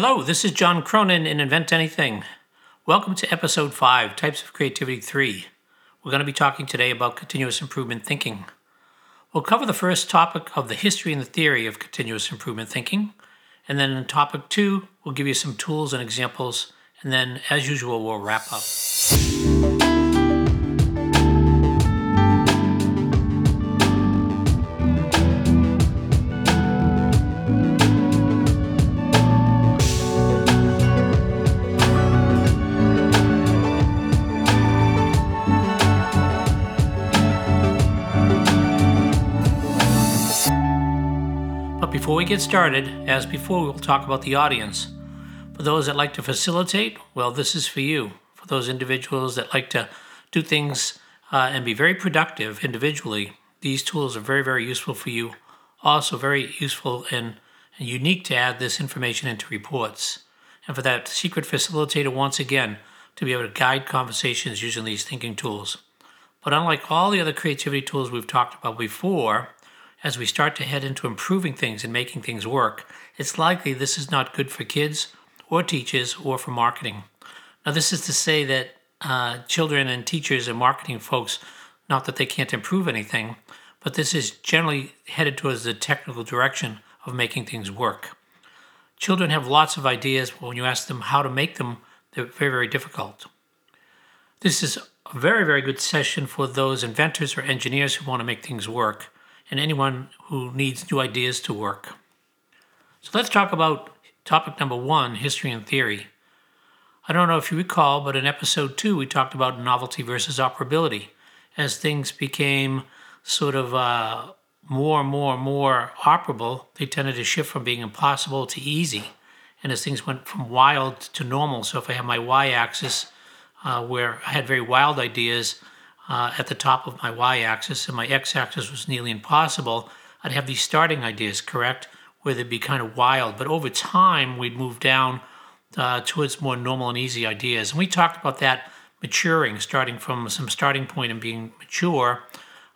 Hello, this is John Cronin in Invent Anything. Welcome to episode 5, Types of Creativity 3. We're going to be talking today about continuous improvement thinking. We'll cover the first topic of the history and the theory of continuous improvement thinking. And then in topic 2, we'll give you some tools and examples. And then, as usual, we'll wrap up. Get started, as before, we'll talk about the audience. For those that like to facilitate, well, this is for you. For those individuals that like to do things uh, and be very productive individually, these tools are very, very useful for you. Also, very useful and, and unique to add this information into reports. And for that secret facilitator, once again, to be able to guide conversations using these thinking tools. But unlike all the other creativity tools we've talked about before, as we start to head into improving things and making things work, it's likely this is not good for kids or teachers or for marketing. Now, this is to say that uh, children and teachers and marketing folks, not that they can't improve anything, but this is generally headed towards the technical direction of making things work. Children have lots of ideas, but when you ask them how to make them, they're very, very difficult. This is a very, very good session for those inventors or engineers who want to make things work and anyone who needs new ideas to work. So let's talk about topic number one history and theory. I don't know if you recall, but in episode two, we talked about novelty versus operability. As things became sort of uh, more and more and more operable, they tended to shift from being impossible to easy. And as things went from wild to normal, so if I have my y axis uh, where I had very wild ideas, uh, at the top of my y-axis and my x-axis was nearly impossible, I'd have these starting ideas, correct, where they'd be kind of wild. But over time, we'd move down uh, towards more normal and easy ideas. And we talked about that maturing, starting from some starting point and being mature.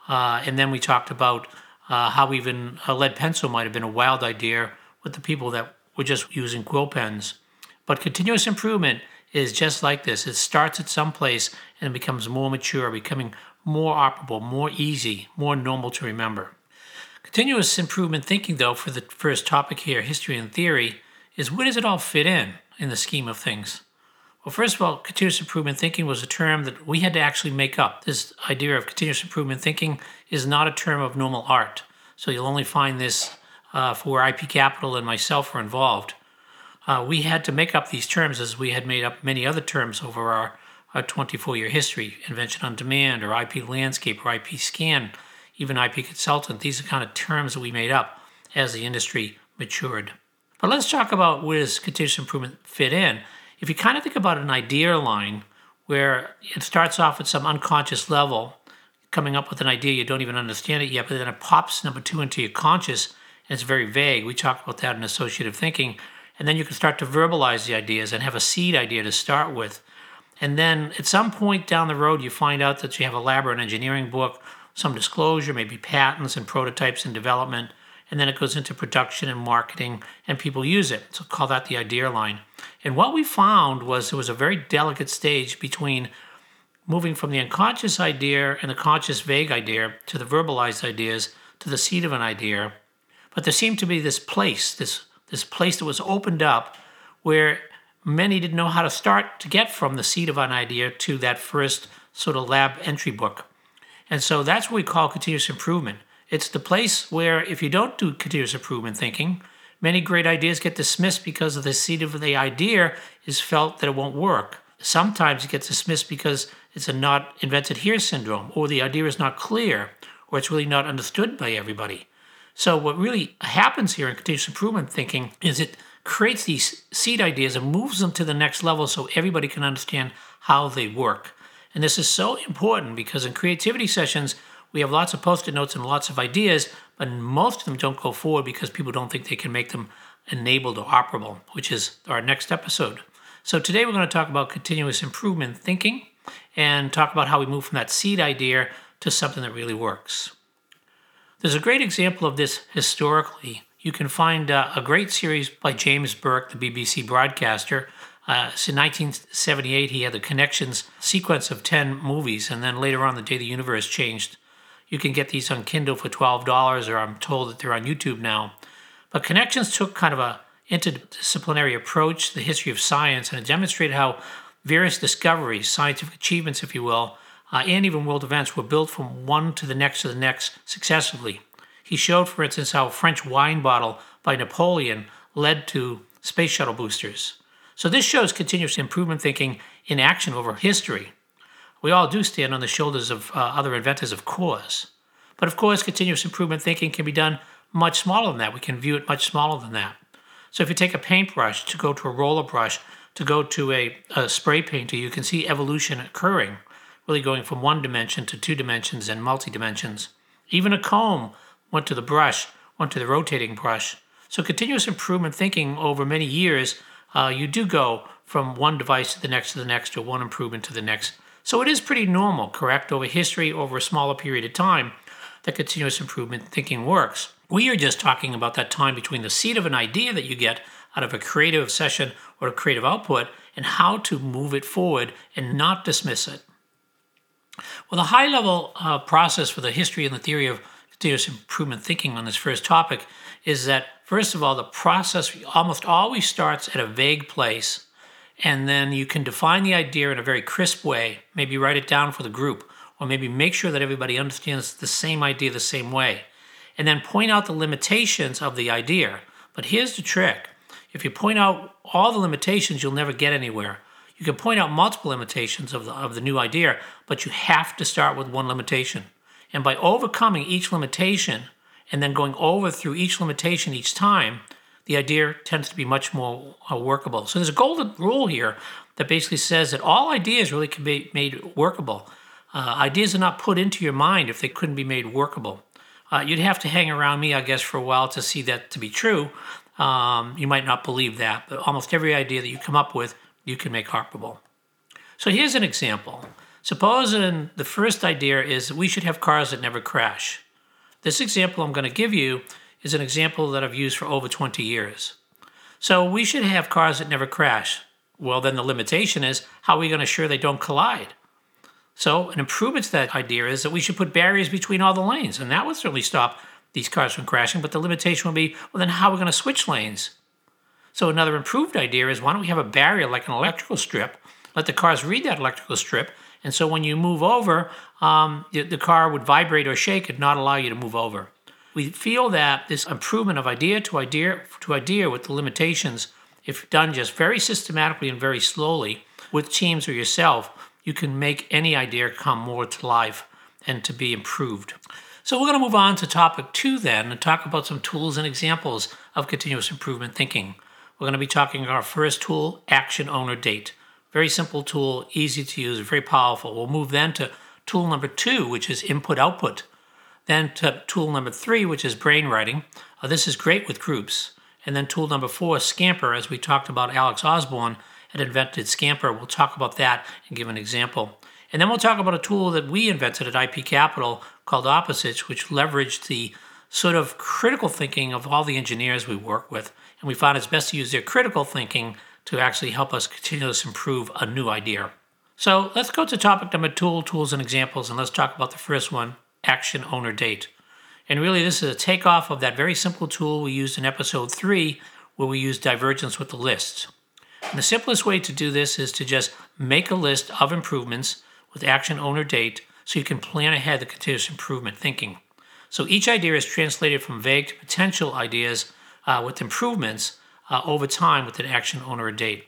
Uh, and then we talked about uh, how even a lead pencil might have been a wild idea with the people that were just using quill pens. But continuous improvement is just like this. It starts at some place and becomes more mature, becoming more operable, more easy, more normal to remember. Continuous improvement thinking, though, for the first topic here, history and theory, is where does it all fit in in the scheme of things? Well, first of all, continuous improvement thinking was a term that we had to actually make up. This idea of continuous improvement thinking is not a term of normal art. So you'll only find this uh, for IP Capital and myself were involved uh, we had to make up these terms as we had made up many other terms over our, our 24 year history invention on demand or IP landscape or IP scan, even IP consultant. These are kind of terms that we made up as the industry matured. But let's talk about where does continuous improvement fit in. If you kind of think about an idea line where it starts off at some unconscious level, coming up with an idea, you don't even understand it yet, but then it pops number two into your conscious and it's very vague. We talked about that in associative thinking and then you can start to verbalize the ideas and have a seed idea to start with. And then at some point down the road, you find out that you have a lab or an engineering book, some disclosure, maybe patents and prototypes and development, and then it goes into production and marketing, and people use it. So call that the idea line. And what we found was there was a very delicate stage between moving from the unconscious idea and the conscious vague idea to the verbalized ideas to the seed of an idea. But there seemed to be this place, this this place that was opened up where many didn't know how to start to get from the seed of an idea to that first sort of lab entry book. And so that's what we call continuous improvement. It's the place where if you don't do continuous improvement thinking, many great ideas get dismissed because of the seed of the idea is felt that it won't work. Sometimes it gets dismissed because it's a not invented here syndrome, or the idea is not clear, or it's really not understood by everybody. So, what really happens here in continuous improvement thinking is it creates these seed ideas and moves them to the next level so everybody can understand how they work. And this is so important because in creativity sessions, we have lots of post it notes and lots of ideas, but most of them don't go forward because people don't think they can make them enabled or operable, which is our next episode. So, today we're going to talk about continuous improvement thinking and talk about how we move from that seed idea to something that really works. There's a great example of this historically you can find uh, a great series by James Burke, the BBC broadcaster. Uh, so in 1978, he had the Connections sequence of 10 movies, and then later on, the day the universe changed. You can get these on Kindle for $12, or I'm told that they're on YouTube now. But Connections took kind of a interdisciplinary approach to the history of science, and it demonstrated how various discoveries, scientific achievements, if you will, uh, and even world events were built from one to the next to the next successively. He showed, for instance, how a French wine bottle by Napoleon led to space shuttle boosters. So this shows continuous improvement thinking in action over history. We all do stand on the shoulders of uh, other inventors, of course. But of course, continuous improvement thinking can be done much smaller than that. We can view it much smaller than that. So if you take a paintbrush to go to a roller brush to go to a, a spray painter, you can see evolution occurring, really going from one dimension to two dimensions and multi dimensions. Even a comb went to the brush, went to the rotating brush. So continuous improvement thinking over many years, uh, you do go from one device to the next to the next, or one improvement to the next. So it is pretty normal, correct, over history, over a smaller period of time, that continuous improvement thinking works. We are just talking about that time between the seed of an idea that you get out of a creative session or a creative output and how to move it forward and not dismiss it. Well, the high level uh, process for the history and the theory of continuous improvement thinking on this first topic is that, first of all, the process almost always starts at a vague place, and then you can define the idea in a very crisp way, maybe write it down for the group, or maybe make sure that everybody understands the same idea the same way, and then point out the limitations of the idea. But here's the trick if you point out all the limitations, you'll never get anywhere. You can point out multiple limitations of the, of the new idea, but you have to start with one limitation. And by overcoming each limitation and then going over through each limitation each time, the idea tends to be much more uh, workable. So there's a golden rule here that basically says that all ideas really can be made workable. Uh, ideas are not put into your mind if they couldn't be made workable. Uh, you'd have to hang around me, I guess, for a while to see that to be true. Um, you might not believe that, but almost every idea that you come up with, you can make operable. So here's an example. Suppose in the first idea is we should have cars that never crash. This example I'm going to give you is an example that I've used for over 20 years. So we should have cars that never crash. Well, then the limitation is how are we going to ensure they don't collide? So an improvement to that idea is that we should put barriers between all the lanes, and that would certainly stop these cars from crashing, but the limitation would be, well, then how are we going to switch lanes? So another improved idea is why don't we have a barrier like an electrical strip, let the cars read that electrical strip, and so when you move over, um, the, the car would vibrate or shake and not allow you to move over. We feel that this improvement of idea to idea to idea with the limitations, if done just very systematically and very slowly with teams or yourself, you can make any idea come more to life and to be improved. So we're going to move on to topic two then and talk about some tools and examples of continuous improvement thinking. We're going to be talking our first tool, action owner date. Very simple tool, easy to use, very powerful. We'll move then to tool number two, which is input output. Then to tool number three, which is brainwriting. Uh, this is great with groups. And then tool number four, Scamper, as we talked about Alex Osborn had invented Scamper. We'll talk about that and give an example. And then we'll talk about a tool that we invented at IP Capital called Opposites, which leveraged the sort of critical thinking of all the engineers we work with. And we found it's best to use their critical thinking to actually help us continuously improve a new idea. So let's go to topic number two tools and examples, and let's talk about the first one action owner date. And really, this is a takeoff of that very simple tool we used in episode three, where we used divergence with the lists. And the simplest way to do this is to just make a list of improvements with action owner date so you can plan ahead the continuous improvement thinking. So each idea is translated from vague to potential ideas uh, with improvements uh, over time with an action owner a date.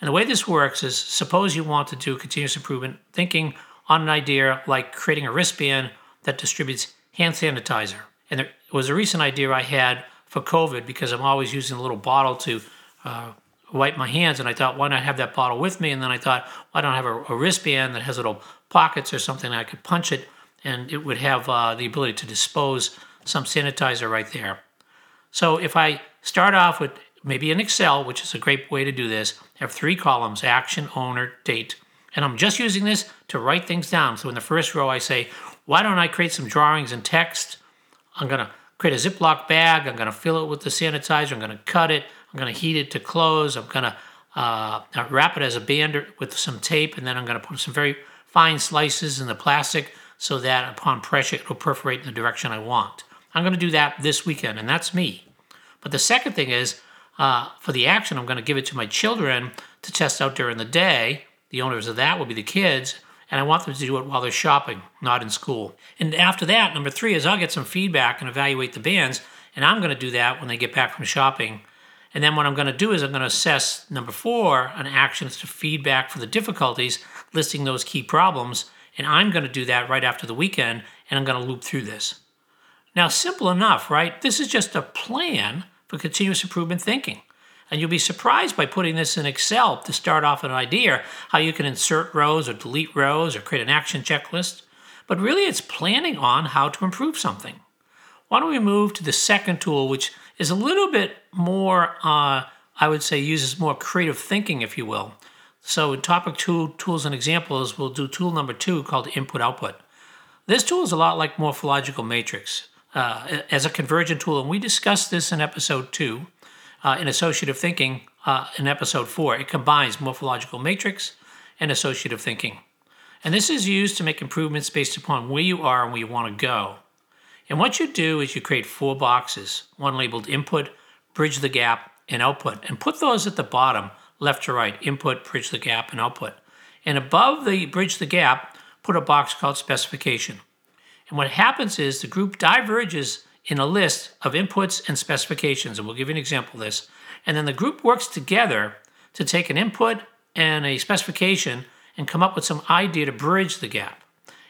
And the way this works is suppose you want to do continuous improvement thinking on an idea like creating a wristband that distributes hand sanitizer. And there was a recent idea I had for COVID because I'm always using a little bottle to uh, wipe my hands. And I thought, why not have that bottle with me? And then I thought, why don't I have a, a wristband that has little pockets or something I could punch it and it would have uh, the ability to dispose some sanitizer right there. So if I start off with maybe in Excel, which is a great way to do this, have three columns action, owner, date. And I'm just using this to write things down. So in the first row, I say, why don't I create some drawings and text? I'm going to create a Ziploc bag. I'm going to fill it with the sanitizer. I'm going to cut it. I'm going to heat it to close. I'm going to uh, wrap it as a band with some tape, and then I'm going to put some very fine slices in the plastic so that upon pressure it will perforate in the direction I want. I'm going to do that this weekend, and that's me. But the second thing is, uh, for the action, I'm going to give it to my children to test out during the day. The owners of that will be the kids, and I want them to do it while they're shopping, not in school. And after that, number three is I'll get some feedback and evaluate the bands, and I'm going to do that when they get back from shopping. And then what I'm going to do is I'm going to assess number four on actions to feedback for the difficulties, listing those key problems, and I'm going to do that right after the weekend, and I'm going to loop through this. Now, simple enough, right? This is just a plan for continuous improvement thinking. And you'll be surprised by putting this in Excel to start off an idea how you can insert rows or delete rows or create an action checklist. But really, it's planning on how to improve something. Why don't we move to the second tool, which is a little bit more, uh, I would say, uses more creative thinking, if you will. So, in topic two, tools and examples, we'll do tool number two called input output. This tool is a lot like morphological matrix uh, as a convergent tool, and we discussed this in episode two uh, in associative thinking uh, in episode four. It combines morphological matrix and associative thinking. And this is used to make improvements based upon where you are and where you want to go. And what you do is you create four boxes, one labeled input, bridge the gap, and output, and put those at the bottom, left to right, input, bridge the gap, and output. And above the bridge the gap, put a box called specification. And what happens is the group diverges in a list of inputs and specifications. And we'll give you an example of this. And then the group works together to take an input and a specification and come up with some idea to bridge the gap.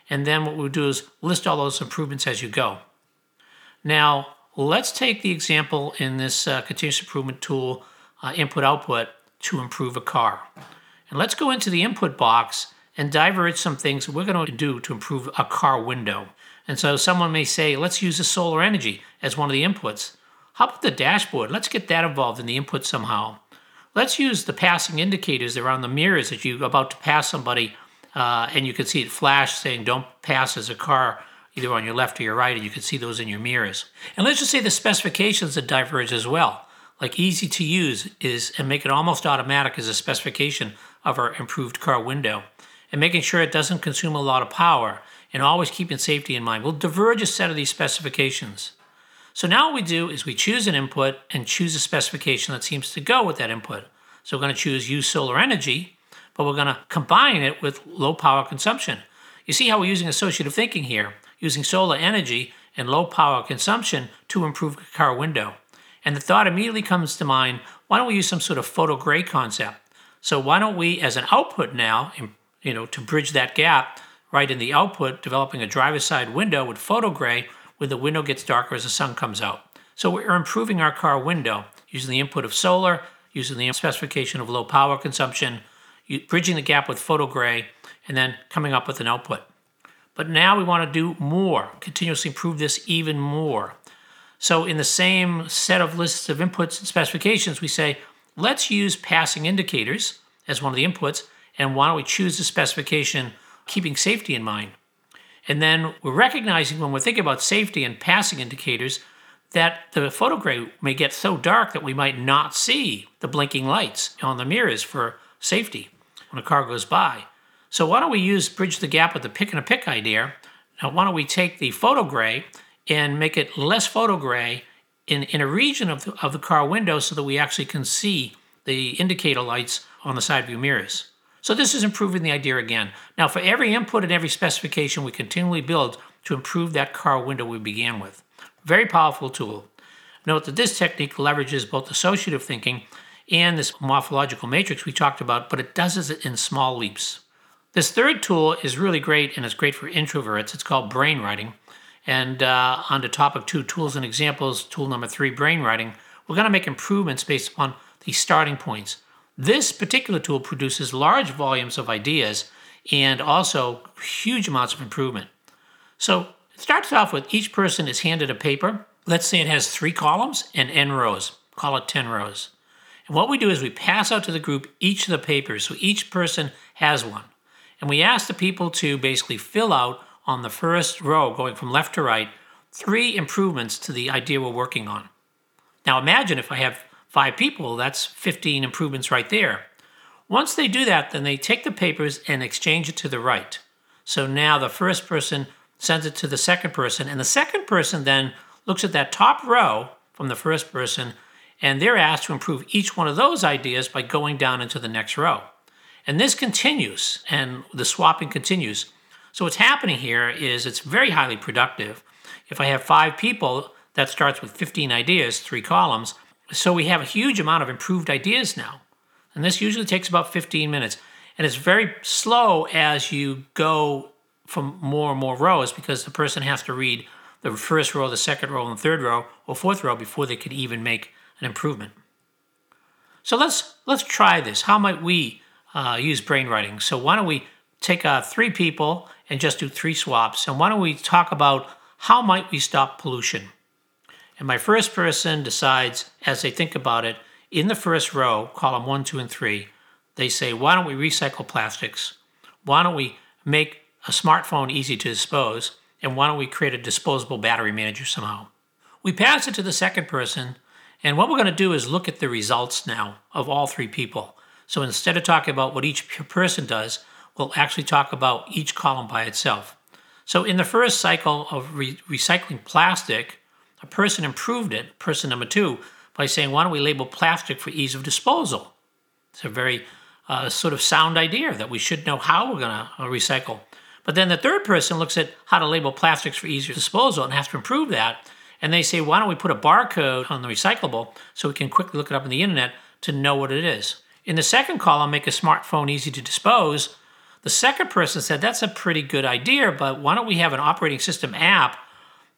And then what we'll do is list all those improvements as you go. Now, let's take the example in this uh, continuous improvement tool, uh, input output, to improve a car. And let's go into the input box and diverge some things we're going to do to improve a car window. And so someone may say, let's use the solar energy as one of the inputs. How about the dashboard? Let's get that involved in the input somehow. Let's use the passing indicators around the mirrors as you're about to pass somebody, uh, and you can see it flash saying, don't pass as a car either on your left or your right, and you can see those in your mirrors. And let's just say the specifications that diverge as well. Like easy to use is, and make it almost automatic is a specification of our improved car window. And making sure it doesn't consume a lot of power and always keeping safety in mind. We'll diverge a set of these specifications. So now what we do is we choose an input and choose a specification that seems to go with that input. So we're going to choose use solar energy, but we're going to combine it with low power consumption. You see how we're using associative thinking here, using solar energy and low power consumption to improve car window. And the thought immediately comes to mind, why don't we use some sort of photo gray concept? So why don't we, as an output now, you know, to bridge that gap, right in the output, developing a driver's side window with photo gray where the window gets darker as the sun comes out. So we're improving our car window using the input of solar, using the specification of low power consumption, bridging the gap with photo gray, and then coming up with an output. But now we want to do more, continuously improve this even more. So in the same set of lists of inputs and specifications, we say, let's use passing indicators as one of the inputs, and why don't we choose the specification keeping safety in mind. And then we're recognizing when we're thinking about safety and passing indicators that the photo photogray may get so dark that we might not see the blinking lights on the mirrors for safety when a car goes by. So why don't we use bridge the gap with the pick and a pick idea? Now why don't we take the photogray and make it less photogray in, in a region of the, of the car window so that we actually can see the indicator lights on the side view mirrors. So this is improving the idea again. Now for every input and every specification, we continually build to improve that car window we began with. Very powerful tool. Note that this technique leverages both associative thinking and this morphological matrix we talked about, but it does it in small leaps. This third tool is really great and it's great for introverts. It's called brainwriting. And uh, on to topic two, tools and examples, tool number three, brainwriting, we're going to make improvements based upon these starting points. This particular tool produces large volumes of ideas and also huge amounts of improvement. So it starts off with each person is handed a paper. Let's say it has three columns and n rows. Call it 10 rows. And what we do is we pass out to the group each of the papers, so each person has one. And we ask the people to basically fill out on the first row, going from left to right, three improvements to the idea we're working on. Now imagine if I have five people, that's 15 improvements right there. Once they do that, then they take the papers and exchange it to the right. So now the first person sends it to the second person, and the second person then looks at that top row from the first person, and they're asked to improve each one of those ideas by going down into the next row. And this continues, and the swapping continues. So what's happening here is it's very highly productive. If I have five people, that starts with 15 ideas, three columns. So we have a huge amount of improved ideas now. And this usually takes about 15 minutes. And it's very slow as you go from more and more rows because the person has to read the first row, the second row, and the third row, or fourth row before they could even make an improvement. So let's let's try this. How might we uh, use brainwriting? So why don't we take uh, three people and just do three swaps? And why don't we talk about how might we stop pollution? And my first person decides, as they think about it, in the first row, column one, two, and three, they say, why don't we recycle plastics? Why don't we make a smartphone easy to dispose? And why don't we create a disposable battery manager somehow? We pass it to the second person, and what we're going to do is look at the results now of all three people. So instead of talking about what each person does, we'll actually talk about each column by itself. So in the first cycle of re- recycling plastic, a person improved it, person number two, by saying, why don't we label plastic for ease of disposal? It's a very uh, sort of sound idea that we should know how we're going to uh, recycle. But then the third person looks at how to label plastics for easier disposal and has to improve that. And they say, why don't we put a barcode on the recyclable so we can quickly look it up on the internet to know what it is? In the second column, make a smartphone easy to dispose. The second person said, that's a pretty good idea, but why don't we have an operating system app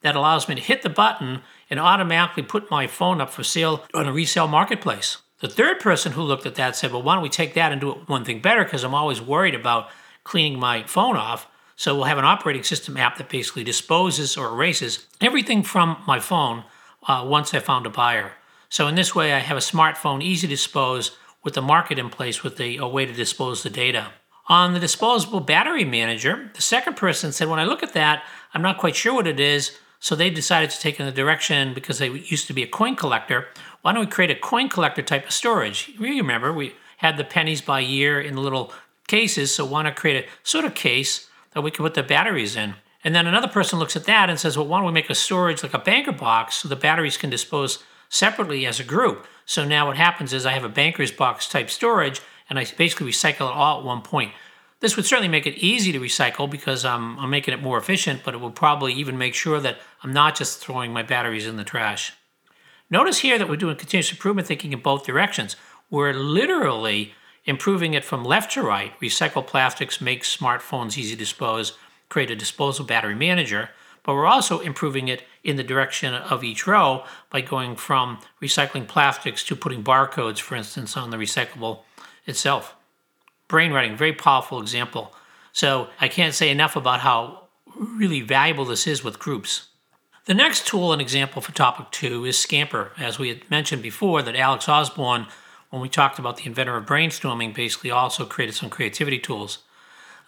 that allows me to hit the button and automatically put my phone up for sale on a resale marketplace? The third person who looked at that said, well, why don't we take that and do it one thing better because I'm always worried about cleaning my phone off. So we'll have an operating system app that basically disposes or erases everything from my phone uh, once I found a buyer. So in this way, I have a smartphone easy to dispose with the market in place with a, a way to dispose the data. On the disposable battery manager, the second person said, when I look at that, I'm not quite sure what it is. So they decided to take in the direction because they used to be a coin collector. Why don't we create a coin collector type of storage? You remember we had the pennies by year in little cases. So why not create a sort of case that we can put the batteries in? And then another person looks at that and says, well, why don't we make a storage like a banker box so the batteries can dispose separately as a group? So now what happens is I have a banker's box type storage and I basically recycle it all at one point. This would certainly make it easy to recycle because I'm, I'm making it more efficient, but it will probably even make sure that I'm not just throwing my batteries in the trash. Notice here that we're doing continuous improvement thinking in both directions. We're literally improving it from left to right. Recycle plastics, make smartphones easy to dispose, create a disposal battery manager. But we're also improving it in the direction of each row by going from recycling plastics to putting barcodes, for instance, on the recyclable itself. Brainwriting, very powerful example. So I can't say enough about how really valuable this is with groups. The next tool and example for topic two is Scamper. As we had mentioned before, that Alex Osborn when we talked about the inventor of brainstorming, basically also created some creativity tools.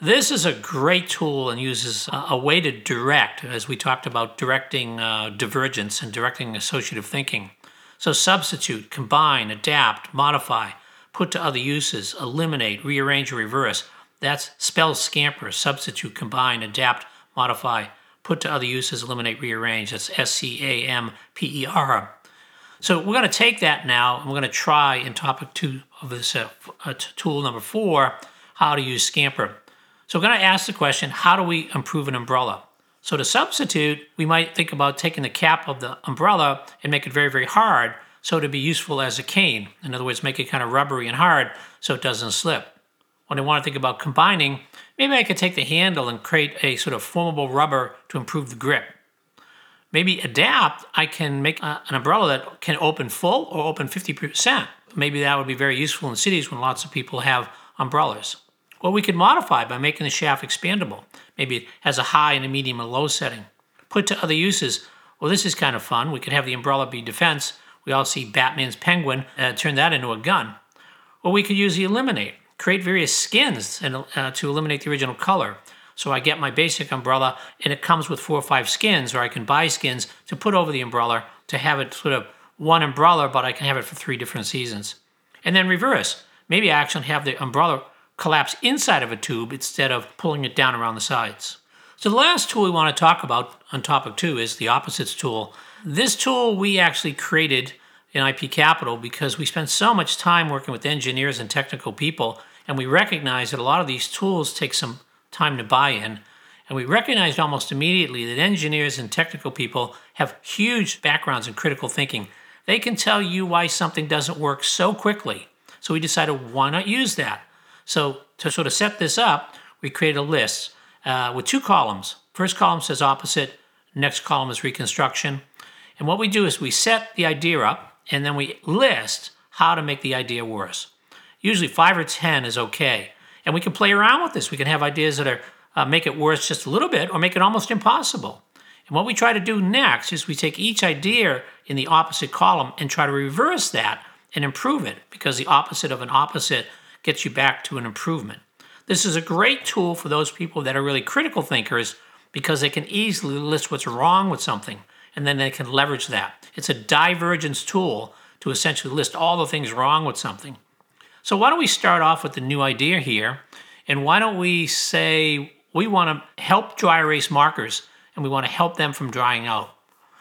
This is a great tool and uses a, way to direct, as we talked about directing uh, divergence and directing associative thinking. So, substitute, combine, adapt, modify, put to other uses, eliminate, rearrange, or reverse. That's spell scamper, substitute, combine, adapt, modify, put to other uses, eliminate, rearrange. That's S C A M P E R. So we're going to take that now and we're going to try in topic two of this uh, uh, tool number four, how to use Scamper. So we're going to ask the question, how do we improve an umbrella? So to substitute, we might think about taking the cap of the umbrella and make it very, very hard so to be useful as a cane. In other words, make it kind of rubbery and hard so it doesn't slip. When I want to think about combining, maybe I could take the handle and create a sort of formable rubber to improve the grip maybe adapt, I can make a, an umbrella that can open full or open 50%. Maybe that would be very useful in cities when lots of people have umbrellas. Or we could modify by making the shaft expandable. Maybe it has a high and a medium and low setting. Put to other uses. Well, this is kind of fun. We could have the umbrella be defense. We all see Batman's penguin, uh, turn that into a gun. Or we could use the eliminate, create various skins and, uh, to eliminate the original color. So I get my basic umbrella and it comes with four or five skins, or I can buy skins to put over the umbrella to have it sort of one umbrella, but I can have it for three different seasons. And then reverse. Maybe I actually have the umbrella collapse inside of a tube instead of pulling it down around the sides. So the last tool we want to talk about on topic two is the opposites tool. This tool we actually created in IP Capital because we spent so much time working with engineers and technical people, and we recognized that a lot of these tools take some time to buy in. And we recognized almost immediately that engineers and technical people have huge backgrounds in critical thinking. They can tell you why something doesn't work so quickly. So we decided, why not use that? So to sort of set this up, we created a list uh, with two columns. First column says opposite, next column is reconstruction. And what we do is we set the idea up and then we list how to make the idea worse. Usually five or 10 is okay. And we can play around with this. We can have ideas that are uh, make it worse just a little bit or make it almost impossible. And what we try to do next is we take each idea in the opposite column and try to reverse that and improve it because the opposite of an opposite gets you back to an improvement. This is a great tool for those people that are really critical thinkers because they can easily list what's wrong with something and then they can leverage that. It's a divergence tool to essentially list all the things wrong with something. So, why don't we start off with the new idea here? And why don't we say we want to help dry erase markers and we want to help them from drying out?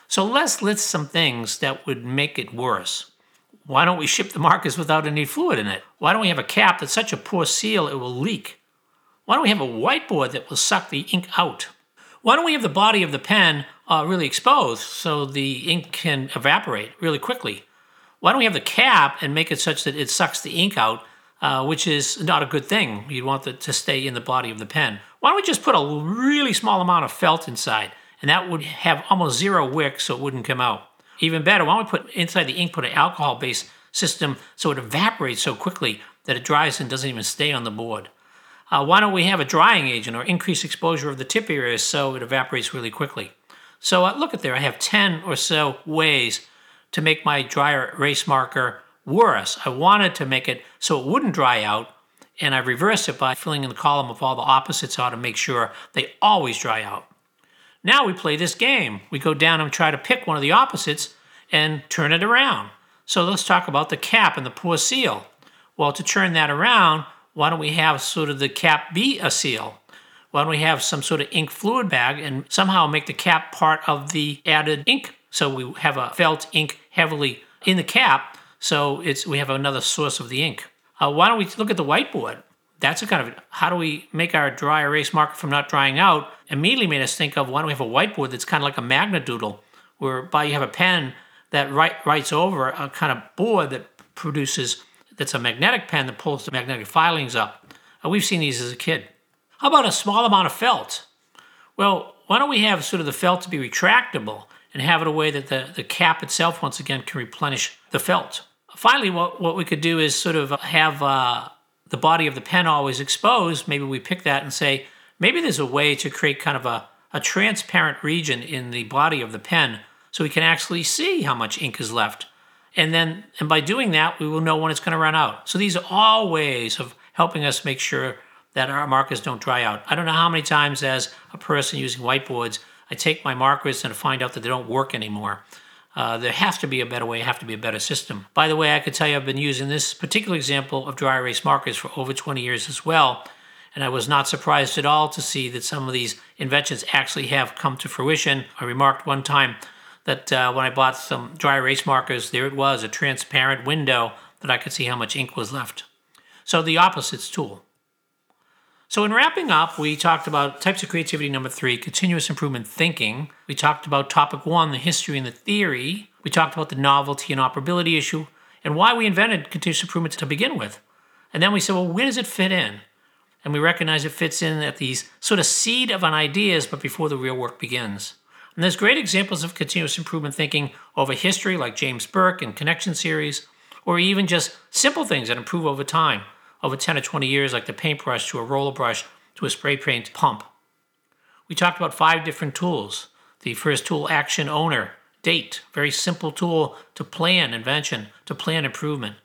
So, let's list some things that would make it worse. Why don't we ship the markers without any fluid in it? Why don't we have a cap that's such a poor seal it will leak? Why don't we have a whiteboard that will suck the ink out? Why don't we have the body of the pen uh, really exposed so the ink can evaporate really quickly? Why don't we have the cap and make it such that it sucks the ink out, uh, which is not a good thing. You'd want it to stay in the body of the pen. Why don't we just put a really small amount of felt inside, and that would have almost zero wick so it wouldn't come out. Even better, why don't we put inside the ink, put an alcohol based system so it evaporates so quickly that it dries and doesn't even stay on the board? Uh, why don't we have a drying agent or increase exposure of the tip area so it evaporates really quickly? So uh, look at there, I have 10 or so ways to make my dryer erase marker worse. I wanted to make it so it wouldn't dry out, and I reversed it by filling in the column of all the opposites out to make sure they always dry out. Now we play this game. We go down and try to pick one of the opposites and turn it around. So let's talk about the cap and the poor seal. Well, to turn that around, why don't we have sort of the cap be a seal? Why don't we have some sort of ink fluid bag and somehow make the cap part of the added ink? So we have a felt ink heavily in the cap, so it's we have another source of the ink. Uh, why don't we look at the whiteboard? That's a kind of how do we make our dry erase marker from not drying out immediately made us think of why don't we have a whiteboard that's kind of like a magnet doodle whereby you have a pen that write, writes over a kind of board that produces that's a magnetic pen that pulls the magnetic filings up. Uh, we've seen these as a kid. How about a small amount of felt? Well why don't we have sort of the felt to be retractable and have it a way that the, the cap itself once again can replenish the felt? Finally what, what we could do is sort of have uh, the body of the pen always exposed, maybe we pick that and say, maybe there's a way to create kind of a, a transparent region in the body of the pen so we can actually see how much ink is left. And then, and by doing that, we will know when it's going to run out. So these are all ways of helping us make sure that our markers don't dry out. I don't know how many times, as a person using whiteboards, I take my markers and find out that they don't work anymore. Uh, there has to be a better way, have to be a better system. By the way, I could tell you I've been using this particular example of dry erase markers for over 20 years as well, and I was not surprised at all to see that some of these inventions actually have come to fruition. I remarked one time that uh, when I bought some dry erase markers, there it was, a transparent window that I could see how much ink was left. So the opposites tool. So, in wrapping up, we talked about types of creativity number three, continuous improvement thinking. We talked about topic one, the history and the theory. We talked about the novelty and operability issue and why we invented continuous improvement to begin with. And then we said, well, where does it fit in? And we recognize it fits in at these sort of seed of an ideas, but before the real work begins. And there's great examples of continuous improvement thinking over history, like James Burke and Connection Series, or even just simple things that improve over time over 10 or 20 years, like the paintbrush to a roller brush to a spray paint pump. We talked about five different tools. The first tool, Action Owner, date, very simple tool to plan invention, to plan improvement.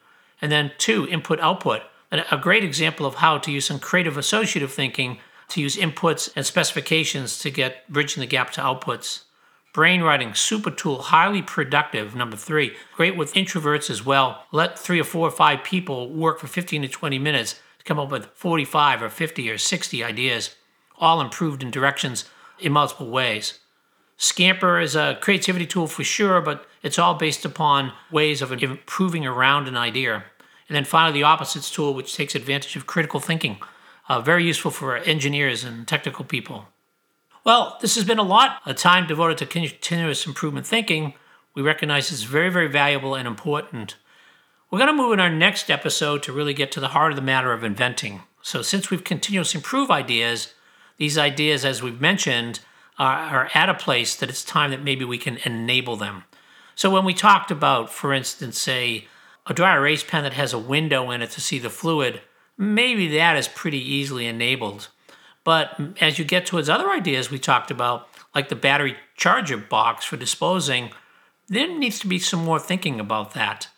And then two, Input Output, a great example of how to use some creative associative thinking to use inputs and specifications to get bridging the gap to outputs. Brainwriting, super tool, highly productive. Number three, great with introverts as well. Let three or four or five people work for 15 to 20 minutes to come up with 45 or 50 or 60 ideas, all improved in directions in multiple ways. Scamper is a creativity tool for sure, but it's all based upon ways of improving around an idea. And then finally, the opposites tool, which takes advantage of critical thinking. Uh, very useful for engineers and technical people. Well, this has been a lot of time devoted to continuous improvement thinking. We recognize it's very, very valuable and important. We're going to move in our next episode to really get to the heart of the matter of inventing. So, since we've continuously improved ideas, these ideas, as we've mentioned, are, are at a place that it's time that maybe we can enable them. So, when we talked about, for instance, say, a dry erase pen that has a window in it to see the fluid, maybe that is pretty easily enabled. But as you get to towards other ideas we talked about, like the battery charger box for disposing, there needs to be some more thinking about that.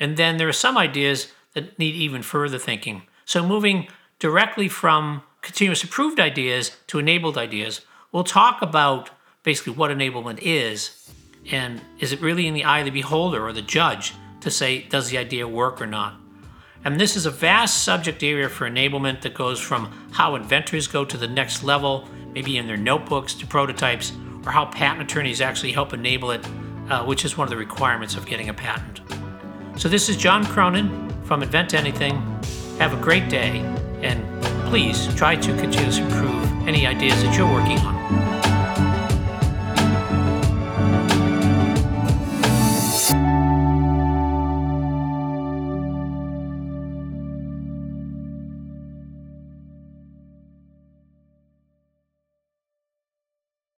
And then there are some ideas that need even further thinking. So moving directly from continuous improved ideas to enabled ideas, we'll talk about basically what enablement is and is it really in the eye of the beholder or the judge to say, does the idea work or not? And this is a vast subject area for enablement that goes from how inventors go to the next level, maybe in their notebooks, to prototypes, or how patent attorneys actually help enable it, uh, which is one of the requirements of getting a patent. So, this is John Cronin from Invent Anything. Have a great day, and please try to continue to improve any ideas that you're working on.